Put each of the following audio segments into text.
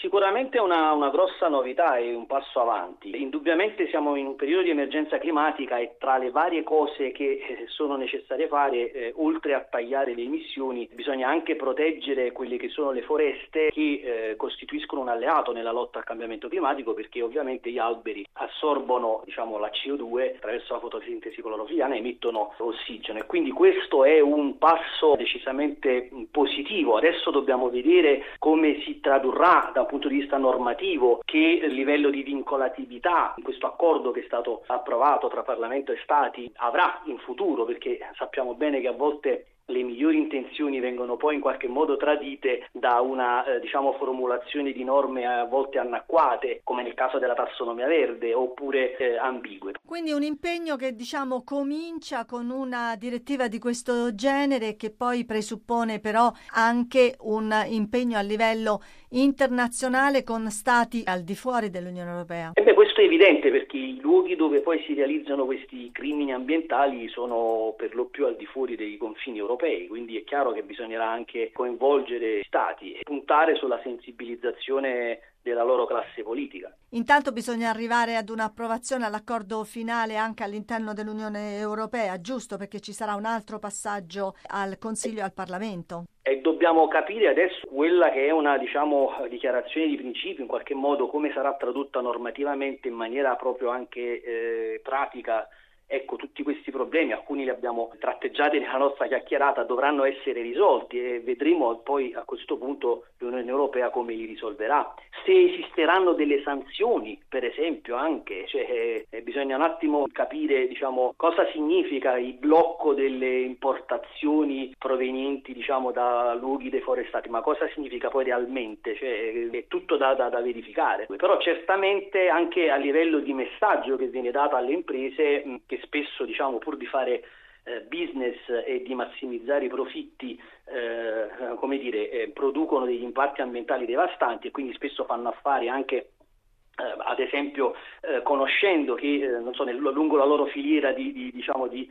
sicuramente una, una grossa novità e un passo avanti. Indubbiamente siamo in un periodo di emergenza climatica e tra le varie cose che eh, sono necessarie fare, eh, oltre a tagliare le emissioni, bisogna anche proteggere quelle che sono le foreste che eh, costituiscono un alleato nella lotta al cambiamento climatico perché ovviamente gli alberi assorbono diciamo, la CO2 attraverso la fotosintesi clorofiliana e emettono ossigeno e quindi questo è un passo decisamente positivo. Adesso dobbiamo vedere come si tradurrà da punto di vista normativo, che livello di vincolatività questo accordo che è stato approvato tra Parlamento e Stati avrà in futuro, perché sappiamo bene che a volte le migliori intenzioni vengono poi in qualche modo tradite da una eh, diciamo, formulazione di norme a volte anacquate, come nel caso della tassonomia verde, oppure eh, ambigue. Quindi un impegno che diciamo comincia con una direttiva di questo genere che poi presuppone però anche un impegno a livello internazionale con stati al di fuori dell'Unione Europea. E beh, questo è evidente perché i luoghi dove poi si realizzano questi crimini ambientali sono per lo più al di fuori dei confini europei europei, quindi è chiaro che bisognerà anche coinvolgere Stati e puntare sulla sensibilizzazione della loro classe politica. Intanto bisogna arrivare ad un'approvazione all'accordo finale anche all'interno dell'Unione Europea, giusto? Perché ci sarà un altro passaggio al Consiglio e al Parlamento. E dobbiamo capire adesso quella che è una diciamo, dichiarazione di principio, in qualche modo come sarà tradotta normativamente in maniera proprio anche eh, pratica Ecco, tutti questi problemi, alcuni li abbiamo tratteggiati nella nostra chiacchierata, dovranno essere risolti e vedremo poi a questo punto l'Unione Europea come li risolverà. Se esisteranno delle sanzioni, per esempio, anche, cioè, eh, bisogna un attimo capire diciamo, cosa significa il blocco delle importazioni provenienti diciamo, da luoghi deforestati, ma cosa significa poi realmente, cioè, è tutto da, da, da verificare. Però certamente anche a livello di messaggio che viene dato alle imprese, che spesso diciamo, pur di fare eh, business e di massimizzare i profitti eh, come dire, eh, producono degli impatti ambientali devastanti e quindi spesso fanno affari anche eh, ad esempio eh, conoscendo che eh, so, nel, lungo la loro filiera di, di, diciamo di,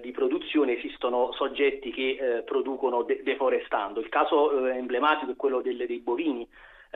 di produzione esistono soggetti che producono de- deforestando. Il caso emblematico è quello delle, dei bovini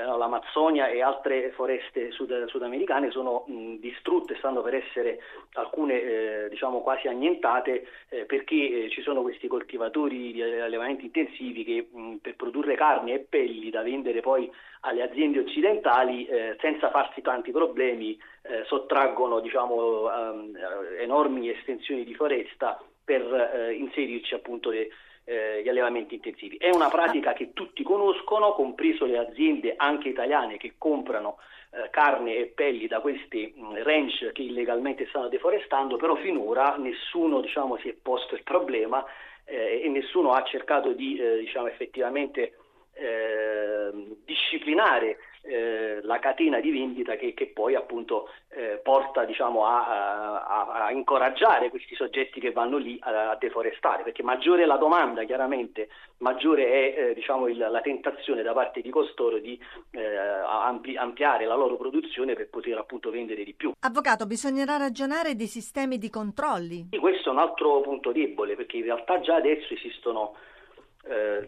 l'Amazzonia e altre foreste sud- sudamericane sono mh, distrutte, stanno per essere alcune eh, diciamo quasi annientate eh, perché eh, ci sono questi coltivatori di allevamenti intensivi che mh, per produrre carne e pelli da vendere poi alle aziende occidentali eh, senza farsi tanti problemi eh, sottraggono diciamo, um, enormi estensioni di foresta per inserirci appunto le eh, gli allevamenti intensivi. È una pratica che tutti conoscono, compreso le aziende anche italiane che comprano eh, carne e pelli da questi mh, mm, ranch che illegalmente stanno deforestando, però finora nessuno diciamo, si è posto il problema eh, e nessuno ha cercato di eh, diciamo, effettivamente ehm, disciplinare eh, la catena di vendita che, che poi appunto eh, porta diciamo, a, a, a, incoraggiare questi soggetti che vanno lì a, a, deforestare, perché maggiore è la domanda chiaramente, maggiore è eh, diciamo, il, la tentazione da parte di costoro di eh, ampli, ampliare la loro produzione per poter appunto vendere di più. Avvocato, bisognerà ragionare di sistemi di controlli. Sì, questo è un altro punto debole, perché in realtà già adesso esistono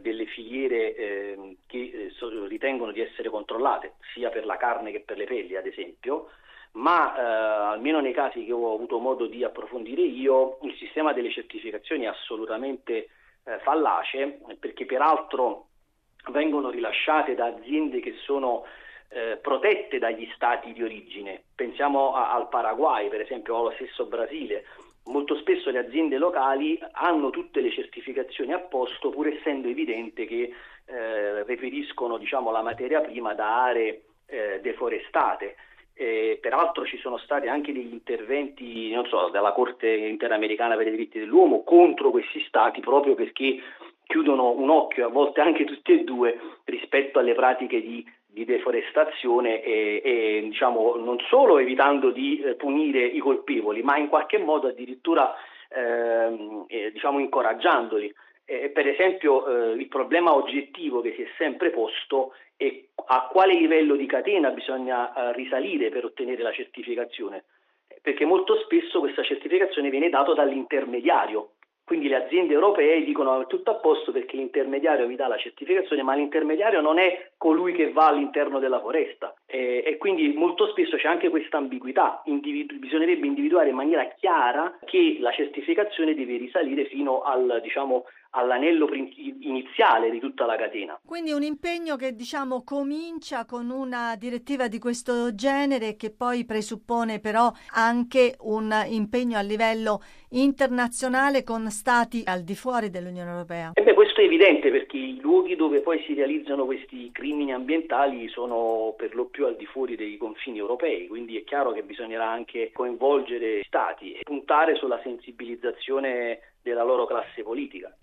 delle filiere eh, che eh, ritengono di essere controllate, sia per la carne che per le pelli, ad esempio, ma eh, almeno nei casi che ho avuto modo di approfondire io, il sistema delle certificazioni è assolutamente eh, fallace, perché peraltro vengono rilasciate da aziende che sono eh, protette dagli stati di origine. Pensiamo a, al Paraguay, per esempio, o allo stesso Brasile, molto spesso le aziende locali hanno tutte le certificazioni a posto pur essendo evidente che eh, reperiscono diciamo, la materia prima da aree eh, deforestate. Eh, peraltro ci sono stati anche degli interventi so, della Corte Interamericana per i diritti dell'uomo contro questi stati proprio perché chiudono un occhio, a volte anche tutti e due, rispetto alle pratiche di di deforestazione e, e diciamo, non solo evitando di eh, punire i colpevoli, ma in qualche modo addirittura ehm, eh, diciamo, incoraggiandoli. Eh, per esempio eh, il problema oggettivo che si è sempre posto è a quale livello di catena bisogna eh, risalire per ottenere la certificazione, perché molto spesso questa certificazione viene data dall'intermediario Quindi le aziende europee dicono tutto a posto perché l'intermediario vi dà la certificazione, ma l'intermediario non è colui che va all'interno della foresta e, e quindi molto spesso c'è anche questa ambiguità. Individu- bisognerebbe individuare in maniera chiara che la certificazione deve risalire fino al, diciamo, all'anello iniziale di tutta la catena. Quindi un impegno che diciamo comincia con una direttiva di questo genere che poi presuppone però anche un impegno a livello internazionale con stati al di fuori dell'Unione Europea. E beh, questo è evidente perché i luoghi dove poi si realizzano questi crimini ambientali sono per lo più al di fuori dei confini europei, quindi è chiaro che bisognerà anche coinvolgere stati e puntare sulla sensibilizzazione della loro classe politica.